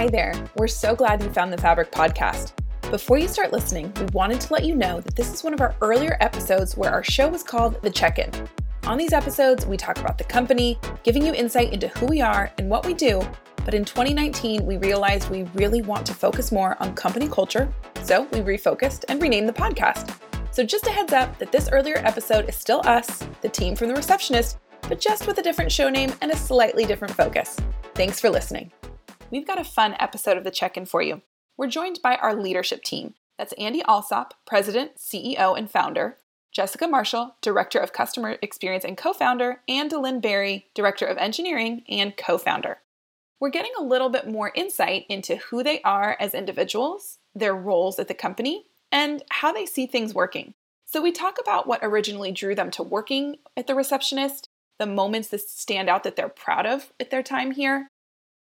Hi there. We're so glad you found the Fabric podcast. Before you start listening, we wanted to let you know that this is one of our earlier episodes where our show was called The Check In. On these episodes, we talk about the company, giving you insight into who we are and what we do. But in 2019, we realized we really want to focus more on company culture, so we refocused and renamed the podcast. So, just a heads up that this earlier episode is still us, the team from The Receptionist, but just with a different show name and a slightly different focus. Thanks for listening. We've got a fun episode of the check in for you. We're joined by our leadership team. That's Andy Alsop, President, CEO, and founder, Jessica Marshall, Director of Customer Experience and co founder, and DeLynn Berry, Director of Engineering and co founder. We're getting a little bit more insight into who they are as individuals, their roles at the company, and how they see things working. So, we talk about what originally drew them to working at the receptionist, the moments that stand out that they're proud of at their time here,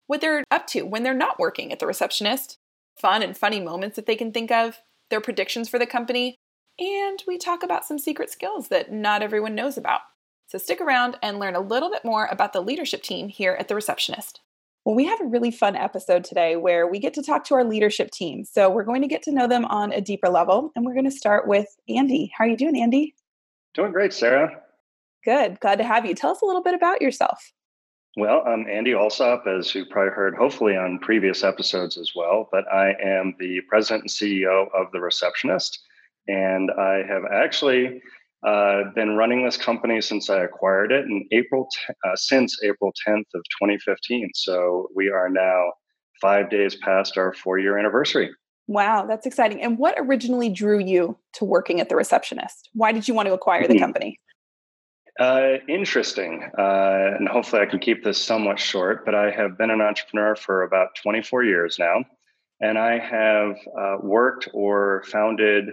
what they're up to when they're not working at the receptionist, fun and funny moments that they can think of, their predictions for the company, and we talk about some secret skills that not everyone knows about. So stick around and learn a little bit more about the leadership team here at The Receptionist. Well, we have a really fun episode today where we get to talk to our leadership team. So we're going to get to know them on a deeper level. And we're going to start with Andy. How are you doing, Andy? Doing great, Sarah. Good. Glad to have you. Tell us a little bit about yourself. Well, I'm Andy Alsop, as you probably heard, hopefully on previous episodes as well. But I am the president and CEO of The Receptionist. And I have actually uh, been running this company since I acquired it in April, t- uh, since April 10th of 2015. So we are now five days past our four year anniversary. Wow, that's exciting. And what originally drew you to working at The Receptionist? Why did you want to acquire the mm-hmm. company? Uh, interesting. Uh, and hopefully I can keep this somewhat short, but I have been an entrepreneur for about 24 years now. And I have uh, worked or founded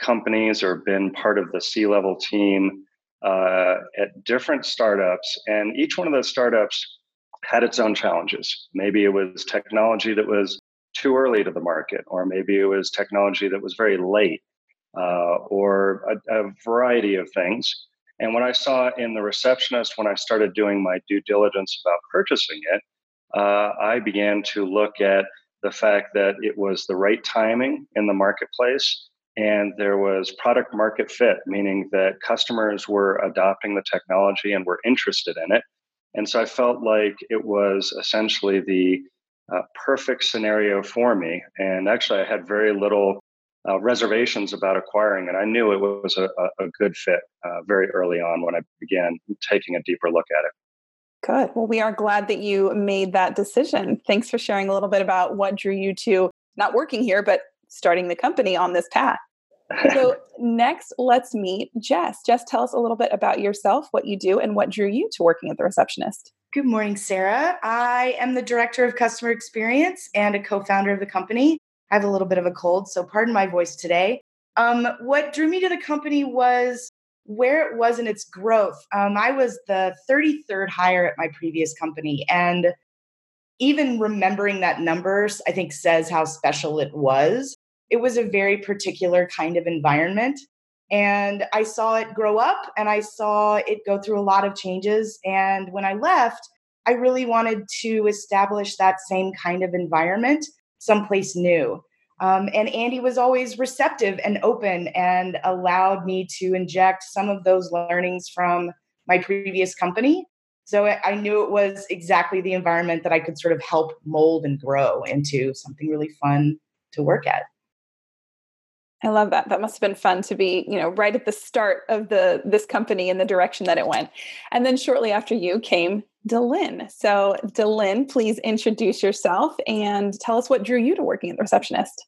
companies or been part of the C level team uh, at different startups. And each one of those startups had its own challenges. Maybe it was technology that was too early to the market, or maybe it was technology that was very late, uh, or a, a variety of things. And what I saw in the receptionist when I started doing my due diligence about purchasing it, uh, I began to look at the fact that it was the right timing in the marketplace and there was product market fit, meaning that customers were adopting the technology and were interested in it. And so I felt like it was essentially the uh, perfect scenario for me. And actually, I had very little uh, reservations about acquiring it. I knew it was a, a good fit uh, very early on when I began taking a deeper look at it. Good. Well, we are glad that you made that decision. Thanks for sharing a little bit about what drew you to not working here, but starting the company on this path. so, next, let's meet Jess. Jess, tell us a little bit about yourself, what you do, and what drew you to working at the receptionist. Good morning, Sarah. I am the director of customer experience and a co founder of the company. I have a little bit of a cold, so pardon my voice today. Um, what drew me to the company was where it was in its growth. Um, I was the 33rd hire at my previous company, and even remembering that number, I think, says how special it was. It was a very particular kind of environment. And I saw it grow up and I saw it go through a lot of changes. And when I left, I really wanted to establish that same kind of environment someplace new. Um, and Andy was always receptive and open and allowed me to inject some of those learnings from my previous company. So I knew it was exactly the environment that I could sort of help mold and grow into something really fun to work at. I love that. That must have been fun to be, you know, right at the start of the this company and the direction that it went. And then shortly after you came DeLynn. So, DeLynn, please introduce yourself and tell us what drew you to working at the receptionist.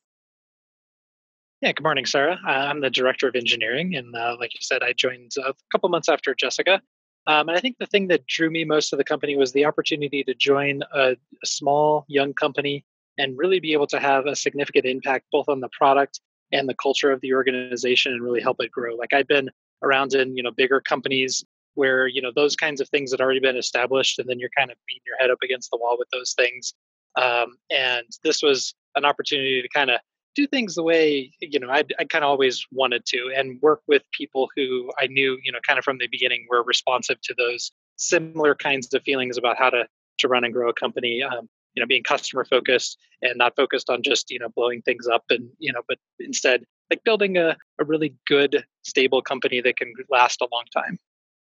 Yeah, good morning, Sarah. Uh, I'm the director of engineering, and uh, like you said, I joined a couple months after Jessica. Um, and I think the thing that drew me most to the company was the opportunity to join a, a small, young company and really be able to have a significant impact both on the product and the culture of the organization and really help it grow. Like I've been around in you know bigger companies where you know those kinds of things had already been established and then you're kind of beating your head up against the wall with those things. Um, and this was an opportunity to kind of do things the way you know i kind of always wanted to and work with people who i knew you know kind of from the beginning were responsive to those similar kinds of feelings about how to to run and grow a company um, you know being customer focused and not focused on just you know blowing things up and you know but instead like building a, a really good stable company that can last a long time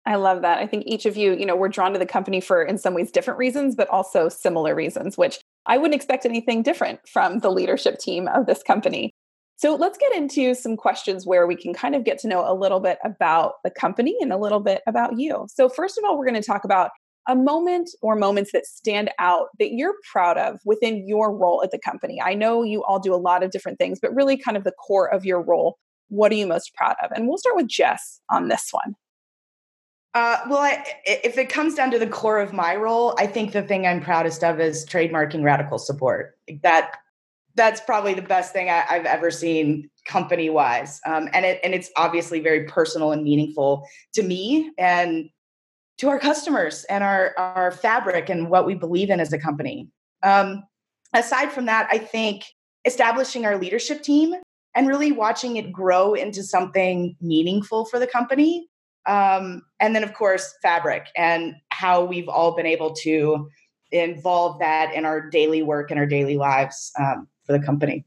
I love that. I think each of you, you know, we're drawn to the company for in some ways different reasons, but also similar reasons, which I wouldn't expect anything different from the leadership team of this company. So let's get into some questions where we can kind of get to know a little bit about the company and a little bit about you. So, first of all, we're going to talk about a moment or moments that stand out that you're proud of within your role at the company. I know you all do a lot of different things, but really kind of the core of your role. What are you most proud of? And we'll start with Jess on this one. Uh, well, I, if it comes down to the core of my role, I think the thing I'm proudest of is trademarking radical support. That that's probably the best thing I, have ever seen company wise, um, and it and it's obviously very personal and meaningful to me and to our customers and our our fabric and what we believe in as a company. Um, aside from that, I think establishing our leadership team and really watching it grow into something meaningful for the company um, and then, of course, fabric and how we've all been able to involve that in our daily work and our daily lives um, for the company.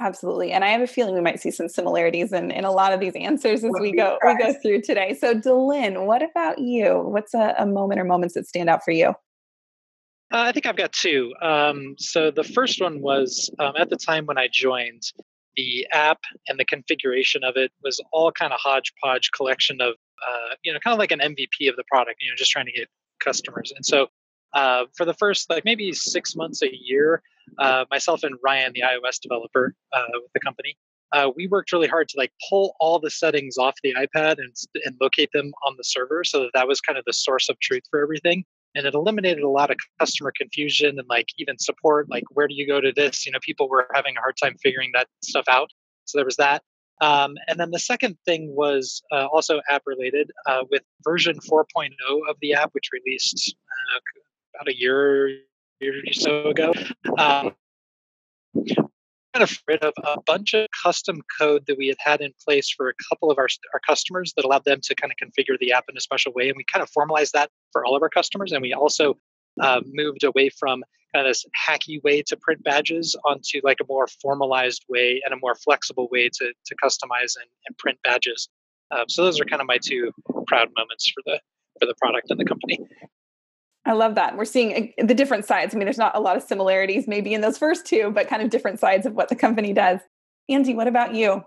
Absolutely. And I have a feeling we might see some similarities in, in a lot of these answers as we go we go through today. So DeLynn, what about you? What's a, a moment or moments that stand out for you? Uh, I think I've got two. Um, so the first one was um, at the time when I joined, the app and the configuration of it was all kind of hodgepodge collection of uh, you know kind of like an mvp of the product you know just trying to get customers. And so uh, for the first like maybe six months a year uh, myself and ryan the ios developer uh, with the company uh, we worked really hard to like pull all the settings off the ipad and, and locate them on the server so that that was kind of the source of truth for everything and it eliminated a lot of customer confusion and like even support like where do you go to this? You know people were having a hard time figuring that stuff out. So there was that. Um, and then the second thing was uh, also app related uh, with version 4.0 of the app which released uh, about a year, year or so ago um, kind of rid of a bunch of custom code that we had had in place for a couple of our, our customers that allowed them to kind of configure the app in a special way. And we kind of formalized that for all of our customers. And we also uh, moved away from kind of this hacky way to print badges onto like a more formalized way and a more flexible way to, to customize and, and print badges. Uh, so those are kind of my two proud moments for the for the product and the company. I love that. We're seeing uh, the different sides. I mean, there's not a lot of similarities maybe in those first two, but kind of different sides of what the company does. Andy, what about you?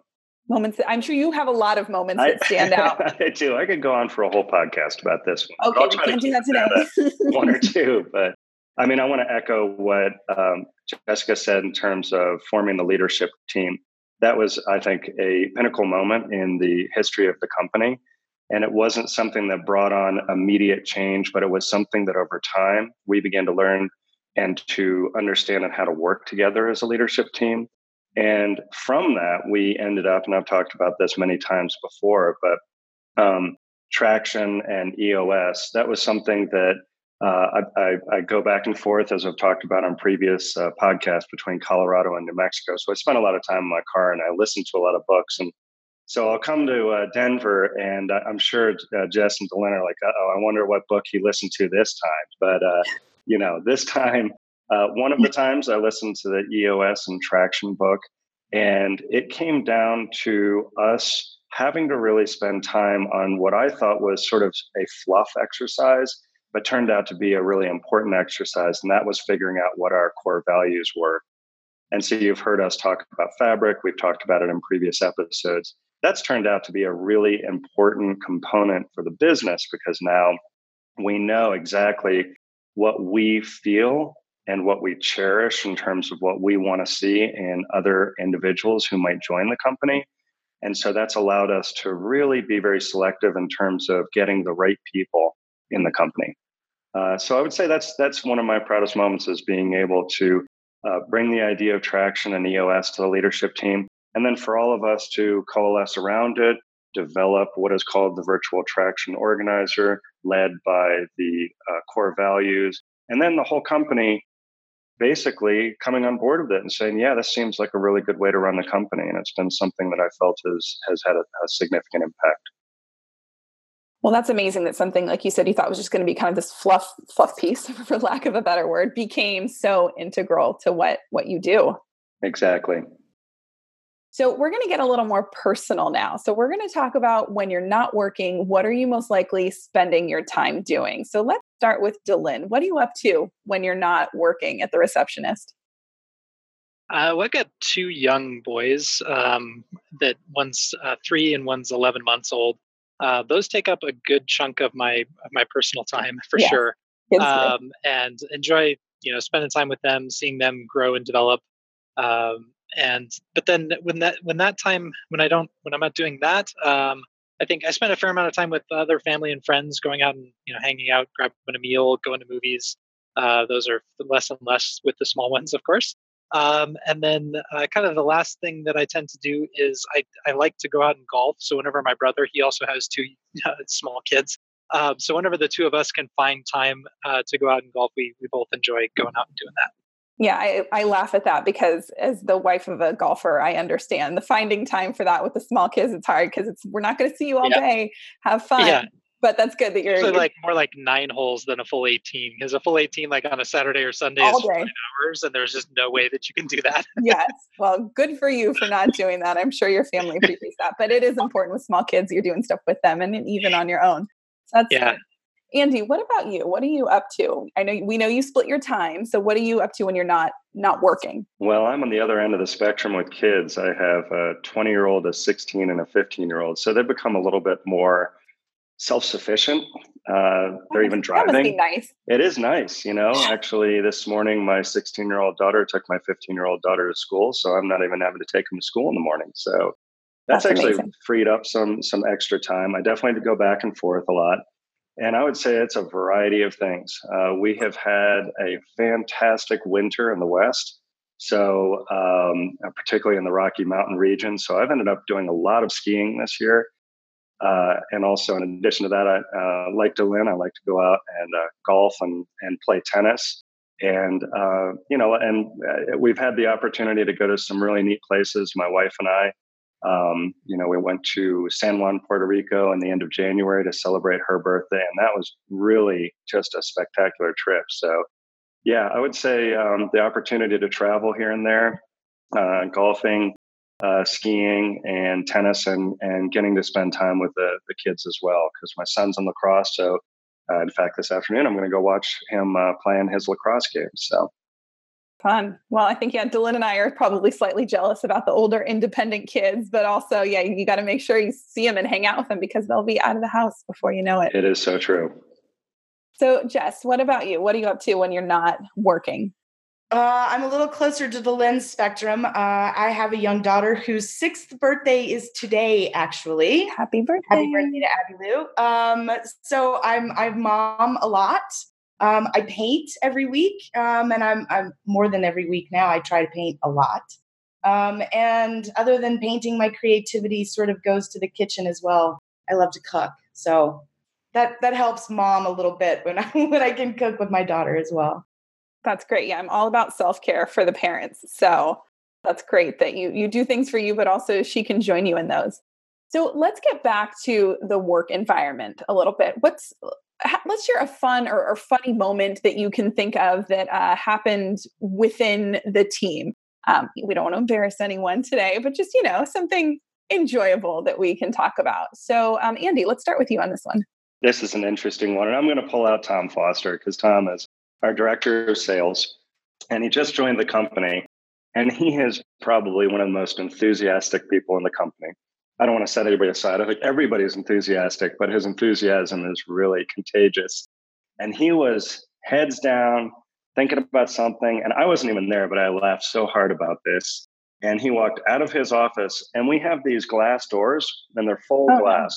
Moments that I'm sure you have a lot of moments that stand out. I do. I could go on for a whole podcast about this one. Okay, we can't do that today. one or two, but I mean, I want to echo what um, Jessica said in terms of forming the leadership team. That was, I think, a pinnacle moment in the history of the company. And it wasn't something that brought on immediate change, but it was something that over time we began to learn and to understand and how to work together as a leadership team. And from that, we ended up, and I've talked about this many times before, but um, traction and EOS, that was something that uh, I, I, go back and forth, as I've talked about on previous uh, podcasts, between Colorado and New Mexico. So I spent a lot of time in my car and I listened to a lot of books. And so I'll come to uh, Denver, and I'm sure uh, Jess and DeLynn are like, "Oh, I wonder what book he listened to this time." But uh, you know, this time, uh, one of the times I listened to the EOS and Traction book, and it came down to us having to really spend time on what I thought was sort of a fluff exercise, but turned out to be a really important exercise, and that was figuring out what our core values were. And so you've heard us talk about fabric. We've talked about it in previous episodes that's turned out to be a really important component for the business because now we know exactly what we feel and what we cherish in terms of what we want to see in other individuals who might join the company. And so that's allowed us to really be very selective in terms of getting the right people in the company. Uh, so I would say that's that's one of my proudest moments is being able to uh, bring the idea of traction and EOS to the leadership team and then for all of us to coalesce around it, develop what is called the virtual traction organizer, led by the uh, core values, and then the whole company basically coming on board with it and saying, "Yeah, this seems like a really good way to run the company," and it's been something that I felt has has had a, a significant impact. Well, that's amazing that something like you said you thought was just going to be kind of this fluff fluff piece, for lack of a better word, became so integral to what what you do. Exactly. So we're going to get a little more personal now. So we're going to talk about when you're not working, what are you most likely spending your time doing? So let's start with DeLynn. What are you up to when you're not working at the receptionist? Uh, well, I've got two young boys um, that one's uh, three and one's 11 months old. Uh, those take up a good chunk of my of my personal time for yeah. sure, um, and enjoy you know spending time with them, seeing them grow and develop. Um, and but then when that when that time when I don't when I'm not doing that, um, I think I spend a fair amount of time with other family and friends, going out and you know hanging out, grabbing a meal, going to movies. Uh, those are less and less with the small ones, of course. Um, and then, uh, kind of the last thing that I tend to do is I, I like to go out and golf. So, whenever my brother, he also has two uh, small kids. Um, so, whenever the two of us can find time uh, to go out and golf, we, we both enjoy going out and doing that. Yeah, I, I laugh at that because as the wife of a golfer, I understand the finding time for that with the small kids. It's hard because it's we're not going to see you all yeah. day. Have fun. Yeah but that's good that you're, like more like nine holes than a full 18 because a full 18 like on a saturday or sunday is day. hours and there's just no way that you can do that yes well good for you for not doing that i'm sure your family appreciates that but it is important with small kids you're doing stuff with them and even on your own so that's yeah good. Andy, what about you? What are you up to? I know we know you split your time. So what are you up to when you're not not working? Well, I'm on the other end of the spectrum with kids. I have a 20 year old, a 16, and a 15 year old. So they've become a little bit more self-sufficient. Uh, they're even driving. nice. It is nice, you know. Actually, this morning my 16-year-old daughter took my 15-year-old daughter to school, so I'm not even having to take them to school in the morning. So that's, that's actually amazing. freed up some some extra time. I definitely go back and forth a lot, and I would say it's a variety of things. Uh, we have had a fantastic winter in the West. So, um, particularly in the Rocky Mountain region. So, I've ended up doing a lot of skiing this year uh, and also, in addition to that, I uh, like to win. I like to go out and uh, golf and, and play tennis. And, uh, you know, and uh, we've had the opportunity to go to some really neat places, my wife and I. Um, you know, we went to San Juan, Puerto Rico in the end of January to celebrate her birthday. And that was really just a spectacular trip. So, yeah, I would say um, the opportunity to travel here and there, uh, golfing, uh, skiing and tennis and and getting to spend time with the, the kids as well because my son's in lacrosse so uh, in fact this afternoon i'm going to go watch him uh, playing his lacrosse game so fun well i think yeah DeLynn and i are probably slightly jealous about the older independent kids but also yeah you, you got to make sure you see them and hang out with them because they'll be out of the house before you know it it is so true so jess what about you what are you up to when you're not working uh, I'm a little closer to DeLynn's spectrum. Uh, I have a young daughter whose sixth birthday is today. Actually, happy birthday! Happy birthday to Abby Lou. Um, so I'm I'm mom a lot. Um, I paint every week, um, and I'm I'm more than every week now. I try to paint a lot. Um, and other than painting, my creativity sort of goes to the kitchen as well. I love to cook, so that that helps mom a little bit when I when I can cook with my daughter as well. That's great. Yeah, I'm all about self-care for the parents. So that's great that you you do things for you, but also she can join you in those. So let's get back to the work environment a little bit. What's let's share a fun or, or funny moment that you can think of that uh, happened within the team. Um, we don't want to embarrass anyone today, but just you know something enjoyable that we can talk about. So, um, Andy, let's start with you on this one. This is an interesting one, and I'm going to pull out Tom Foster because Tom is our director of sales, and he just joined the company. And he is probably one of the most enthusiastic people in the company. I don't want to set anybody aside. I think everybody's enthusiastic, but his enthusiasm is really contagious. And he was heads down, thinking about something. And I wasn't even there, but I laughed so hard about this. And he walked out of his office, and we have these glass doors, and they're full oh. glass.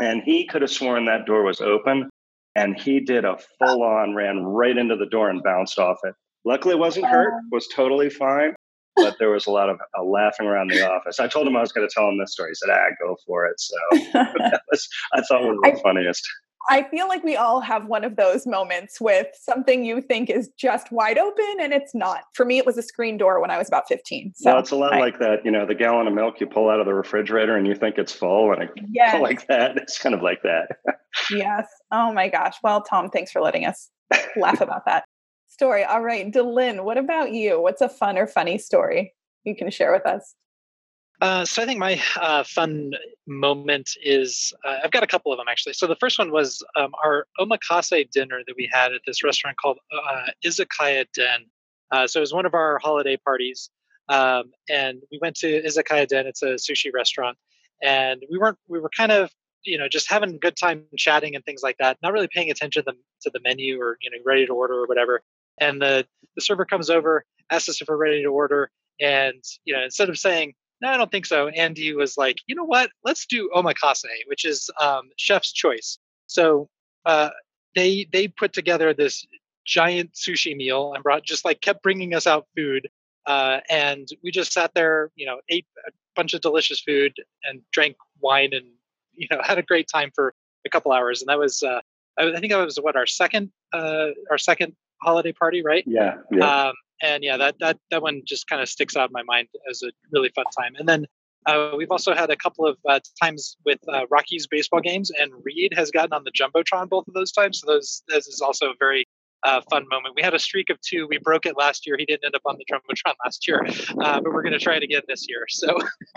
And he could have sworn that door was open and he did a full on ran right into the door and bounced off it. Luckily, wasn't hurt, was totally fine, but there was a lot of uh, laughing around the office. I told him I was going to tell him this story. He said, "Ah, go for it." So that was, I thought, one of the I, funniest. I feel like we all have one of those moments with something you think is just wide open and it's not. For me, it was a screen door when I was about 15. So well, it's a lot I, like that. You know, the gallon of milk you pull out of the refrigerator and you think it's full, and it, yes. like that. It's kind of like that. yes. Oh my gosh. Well, Tom, thanks for letting us laugh about that story. All right, DeLynn, what about you? What's a fun or funny story you can share with us? Uh, so I think my uh, fun moment is uh, I've got a couple of them actually. So the first one was um, our omakase dinner that we had at this restaurant called uh, Izakaya Den. Uh, so it was one of our holiday parties, um, and we went to Izakaya Den. It's a sushi restaurant, and we weren't we were kind of you know just having a good time chatting and things like that, not really paying attention to the, to the menu or you know ready to order or whatever. And the the server comes over, asks us if we're ready to order, and you know instead of saying no, I don't think so. Andy was like, you know what? Let's do omakase, which is um, chef's choice. So uh, they they put together this giant sushi meal and brought just like kept bringing us out food, uh, and we just sat there, you know, ate a bunch of delicious food and drank wine and you know had a great time for a couple hours. And that was uh, I, think that was what our second uh, our second holiday party, right? Yeah. yeah. Um, and yeah, that that that one just kind of sticks out in my mind as a really fun time. And then uh, we've also had a couple of uh, times with uh, Rockies baseball games, and Reed has gotten on the jumbotron both of those times. So those this is also a very uh, fun moment. We had a streak of two. We broke it last year. He didn't end up on the jumbotron last year, uh, but we're going to try it again this year. So,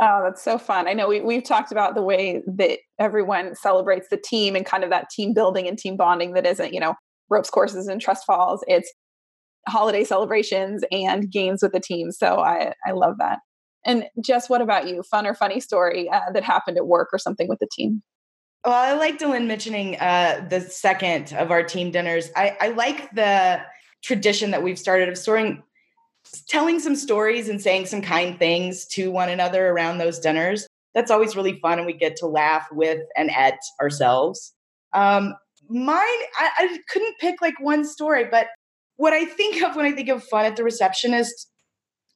oh, that's so fun. I know we we've talked about the way that everyone celebrates the team and kind of that team building and team bonding that isn't you know ropes courses and trust falls. It's holiday celebrations and games with the team. So I, I love that. And Jess, what about you? Fun or funny story uh, that happened at work or something with the team? Well, I like DeLynn mentioning uh, the second of our team dinners. I, I like the tradition that we've started of storing, telling some stories and saying some kind things to one another around those dinners. That's always really fun, and we get to laugh with and at ourselves. Um, mine, I, I couldn't pick like one story, but what I think of when I think of fun at the receptionist,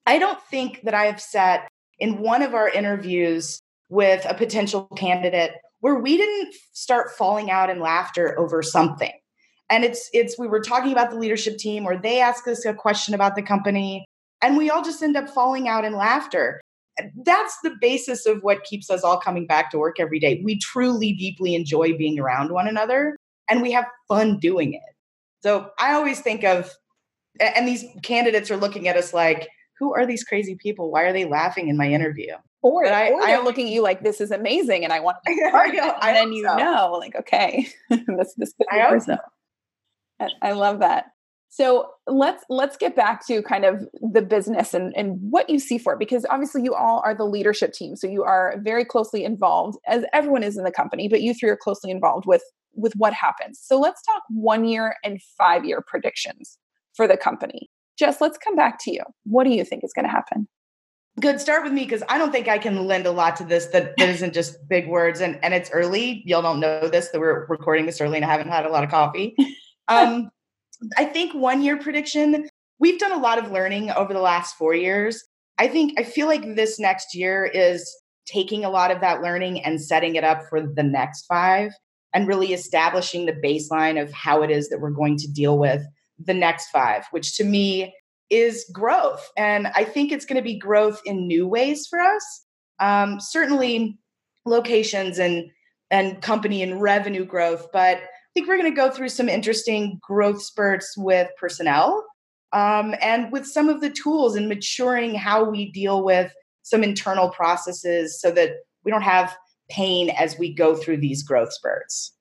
I don't think that I have sat in one of our interviews with a potential candidate where we didn't start falling out in laughter over something. And it's it's we were talking about the leadership team or they ask us a question about the company and we all just end up falling out in laughter. That's the basis of what keeps us all coming back to work every day. We truly deeply enjoy being around one another and we have fun doing it. So I always think of, and these candidates are looking at us like, who are these crazy people? Why are they laughing in my interview? Or, I, or they're I, looking at you like this is amazing, and I want to be part of it. And then you so. know, like, okay, this this I person. I love that. So let's let's get back to kind of the business and, and what you see for it because obviously you all are the leadership team. So you are very closely involved, as everyone is in the company, but you three are closely involved with with what happens. So let's talk one year and five year predictions for the company. Jess, let's come back to you. What do you think is going to happen? Good. Start with me because I don't think I can lend a lot to this that, that isn't just big words and, and it's early. Y'all don't know this that we're recording this early and I haven't had a lot of coffee. Um, I think one year prediction, we've done a lot of learning over the last four years. I think I feel like this next year is taking a lot of that learning and setting it up for the next five and really establishing the baseline of how it is that we're going to deal with the next five, which to me is growth. And I think it's going to be growth in new ways for us. Um, certainly, locations and and company and revenue growth, but I think we're going to go through some interesting growth spurts with personnel um, and with some of the tools and maturing how we deal with some internal processes so that we don't have pain as we go through these growth spurts.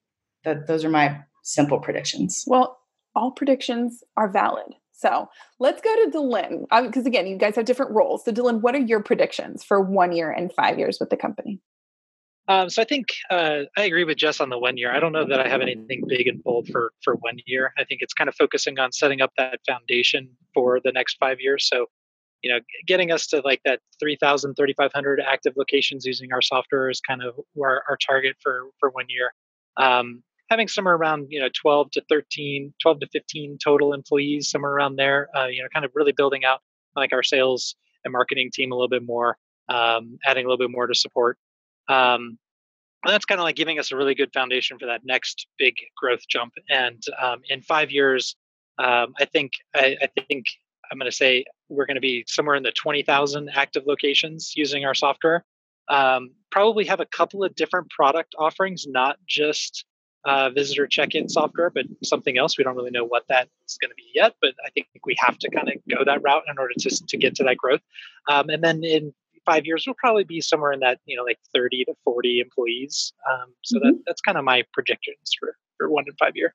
That those are my simple predictions. Well, all predictions are valid. So let's go to DeLynn because again, you guys have different roles. So DeLynn, what are your predictions for one year and five years with the company? Um, so I think uh, I agree with Jess on the one year. I don't know that I have anything big and bold for for one year. I think it's kind of focusing on setting up that foundation for the next five years. So you know getting us to like that 3000 3500 active locations using our software is kind of our, our target for for one year um, having somewhere around you know 12 to 13 12 to 15 total employees somewhere around there uh, you know kind of really building out like our sales and marketing team a little bit more um, adding a little bit more to support um, that's kind of like giving us a really good foundation for that next big growth jump. And um, in five years, um, I think I, I think I'm going to say we're going to be somewhere in the 20,000 active locations using our software. Um, probably have a couple of different product offerings, not just uh, visitor check-in software, but something else. We don't really know what that is going to be yet, but I think we have to kind of go that route in order to to get to that growth. Um, and then in five years, we'll probably be somewhere in that you know like 30 to 40 employees. Um, so mm-hmm. that that's kind of my projections for for one and five year.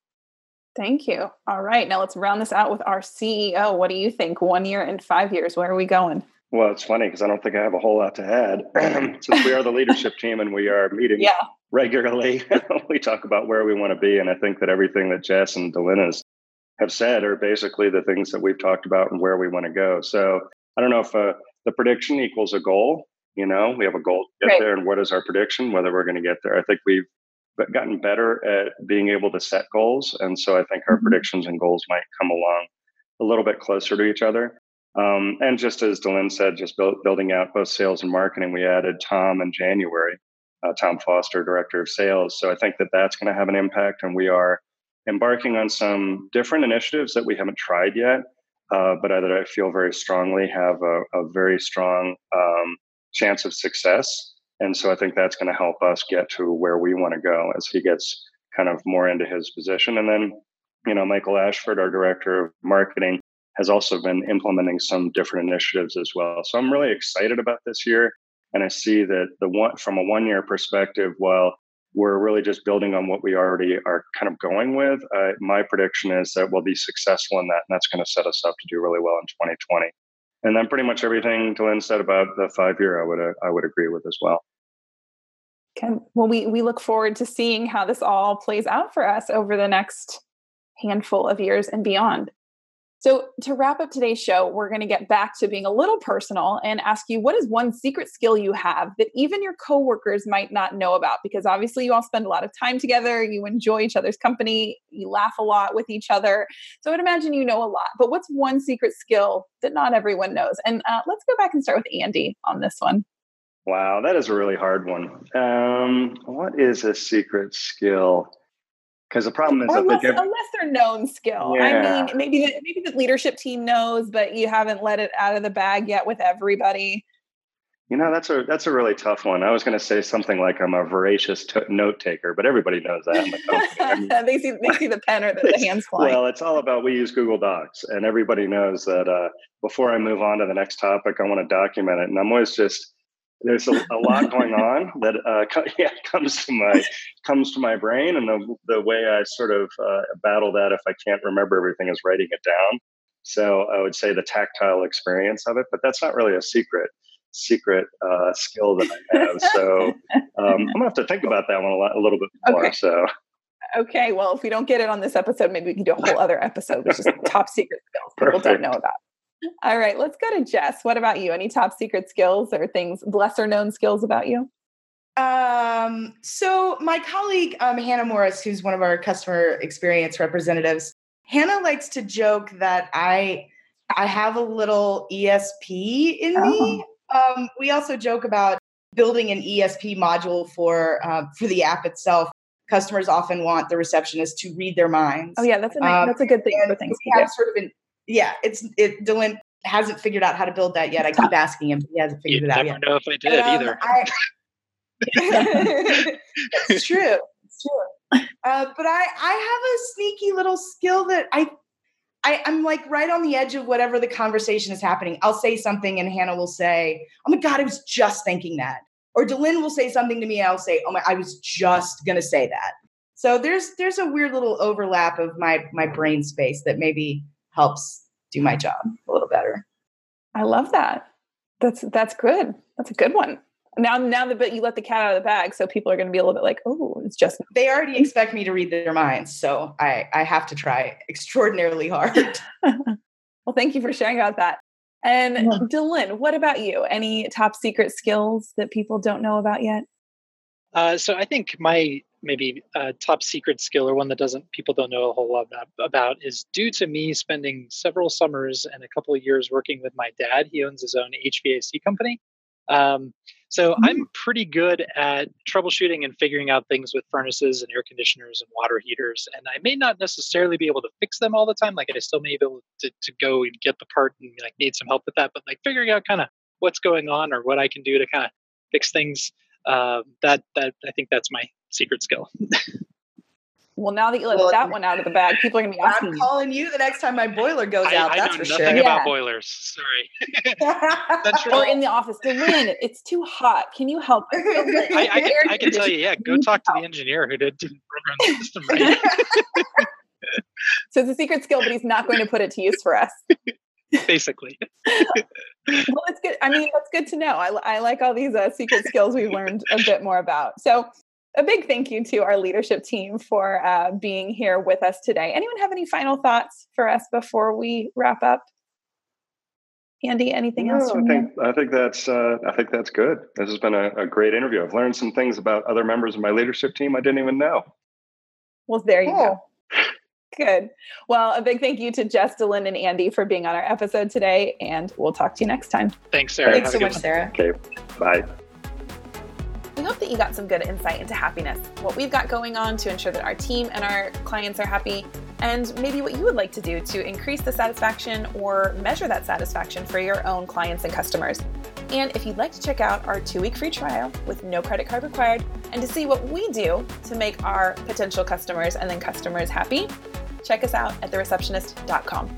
Thank you. All right, now let's round this out with our CEO. What do you think? One year and five years. Where are we going? Well, it's funny because I don't think I have a whole lot to add. Since we are the leadership team and we are meeting yeah. regularly, we talk about where we want to be. And I think that everything that Jess and DeLynn's have said are basically the things that we've talked about and where we want to go. So I don't know if uh, the prediction equals a goal. You know, we have a goal to get right. there, and what is our prediction? Whether we're going to get there. I think we've gotten better at being able to set goals, and so I think our mm-hmm. predictions and goals might come along a little bit closer to each other. Um, and just as DeLynn said, just build, building out both sales and marketing, we added Tom in January, uh, Tom Foster, director of sales. So I think that that's going to have an impact, and we are embarking on some different initiatives that we haven't tried yet, uh, but that I feel very strongly have a, a very strong um, chance of success. And so I think that's going to help us get to where we want to go as he gets kind of more into his position. And then, you know, Michael Ashford, our director of marketing, has also been implementing some different initiatives as well. So I'm really excited about this year. And I see that the one from a one year perspective, while we're really just building on what we already are kind of going with, uh, my prediction is that we'll be successful in that. And that's going to set us up to do really well in 2020. And then pretty much everything DeLynn said about the five year, I would uh, I would agree with as well. Okay. Well, we we look forward to seeing how this all plays out for us over the next handful of years and beyond. So, to wrap up today's show, we're going to get back to being a little personal and ask you what is one secret skill you have that even your coworkers might not know about? Because obviously, you all spend a lot of time together, you enjoy each other's company, you laugh a lot with each other. So, I'd imagine you know a lot. But what's one secret skill that not everyone knows? And uh, let's go back and start with Andy on this one. Wow, that is a really hard one. Um, what is a secret skill? Because the problem is or less, a lesser known skill. Yeah. I mean, maybe the, maybe the leadership team knows, but you haven't let it out of the bag yet with everybody. You know, that's a that's a really tough one. I was going to say something like I'm a voracious t- note taker, but everybody knows that. In the I mean, they see they see the pen or the, the hands flying. Well, it's all about we use Google Docs, and everybody knows that. Uh, before I move on to the next topic, I want to document it, and I'm always just there's a, a lot going on that uh, yeah, comes to my comes to my brain, and the the way I sort of uh, battle that if I can't remember everything is writing it down. So I would say the tactile experience of it, but that's not really a secret secret uh, skill that I have. So um, I'm gonna have to think about that one a, lot, a little bit more. Okay. So. Okay, well, if we don't get it on this episode, maybe we can do a whole other episode, which is top secret skills people don't know about. All right, let's go to Jess. What about you? Any top secret skills or things, lesser known skills about you? Um, so my colleague um, Hannah Morris, who's one of our customer experience representatives, Hannah likes to joke that I I have a little ESP in oh. me. Um, we also joke about building an ESP module for uh, for the app itself. Customers often want the receptionist to read their minds. Oh yeah, that's a nice, um, that's a good thing for things. We have sort of an yeah, it's it. DeLynn hasn't figured out how to build that yet. I keep asking him, he hasn't figured You'd it out yet. I never know if I did um, either. I, it's true. It's true. Uh, but I I have a sneaky little skill that I I, am like right on the edge of whatever the conversation is happening. I'll say something and Hannah will say, Oh my God, I was just thinking that. Or DeLynn will say something to me and I'll say, Oh my, I was just gonna say that. So there's there's a weird little overlap of my my brain space that maybe helps do my job a little better. I love that. That's that's good. That's a good one. Now, now that but you let the cat out of the bag, so people are going to be a little bit like, "Oh, it's just." They already expect me to read their minds, so I I have to try extraordinarily hard. well, thank you for sharing about that. And yeah. DeLynn, what about you? Any top secret skills that people don't know about yet? Uh, so I think my maybe a top secret skill or one that doesn't people don't know a whole lot about, about is due to me spending several summers and a couple of years working with my dad. He owns his own HVAC company. Um, So mm-hmm. I'm pretty good at troubleshooting and figuring out things with furnaces and air conditioners and water heaters. And I may not necessarily be able to fix them all the time. Like I still may be able to, to go and get the part and like need some help with that. But like figuring out kind of what's going on or what I can do to kind of fix things. Uh, that that I think that's my secret skill. Well, now that you let well, that one out of the bag, people are going to be asking. I'm calling you the next time my boiler goes I, out. I that's know for nothing sure. about yeah. boilers. Sorry. or in the office, Lynn, it's too hot. Can you help? I, I, can, I can tell you, yeah. Go talk to the engineer who did didn't program the system right. so it's a secret skill, but he's not going to put it to use for us. Basically. well, it's good. I mean, that's good to know. I, I like all these uh, secret skills we've learned a bit more about. So a big thank you to our leadership team for uh, being here with us today. Anyone have any final thoughts for us before we wrap up? Andy, anything else? I think you? I think that's uh, I think that's good. This has been a, a, great interview. I've learned some things about other members of my leadership team I didn't even know. Well, there you go. Good. Well, a big thank you to Jess, DeLynn, and Andy for being on our episode today, and we'll talk to you next time. Thanks, Sarah. Thanks so much, Sarah. Okay. Bye. Hope that you got some good insight into happiness, what we've got going on to ensure that our team and our clients are happy, and maybe what you would like to do to increase the satisfaction or measure that satisfaction for your own clients and customers. And if you'd like to check out our two week free trial with no credit card required and to see what we do to make our potential customers and then customers happy, check us out at thereceptionist.com.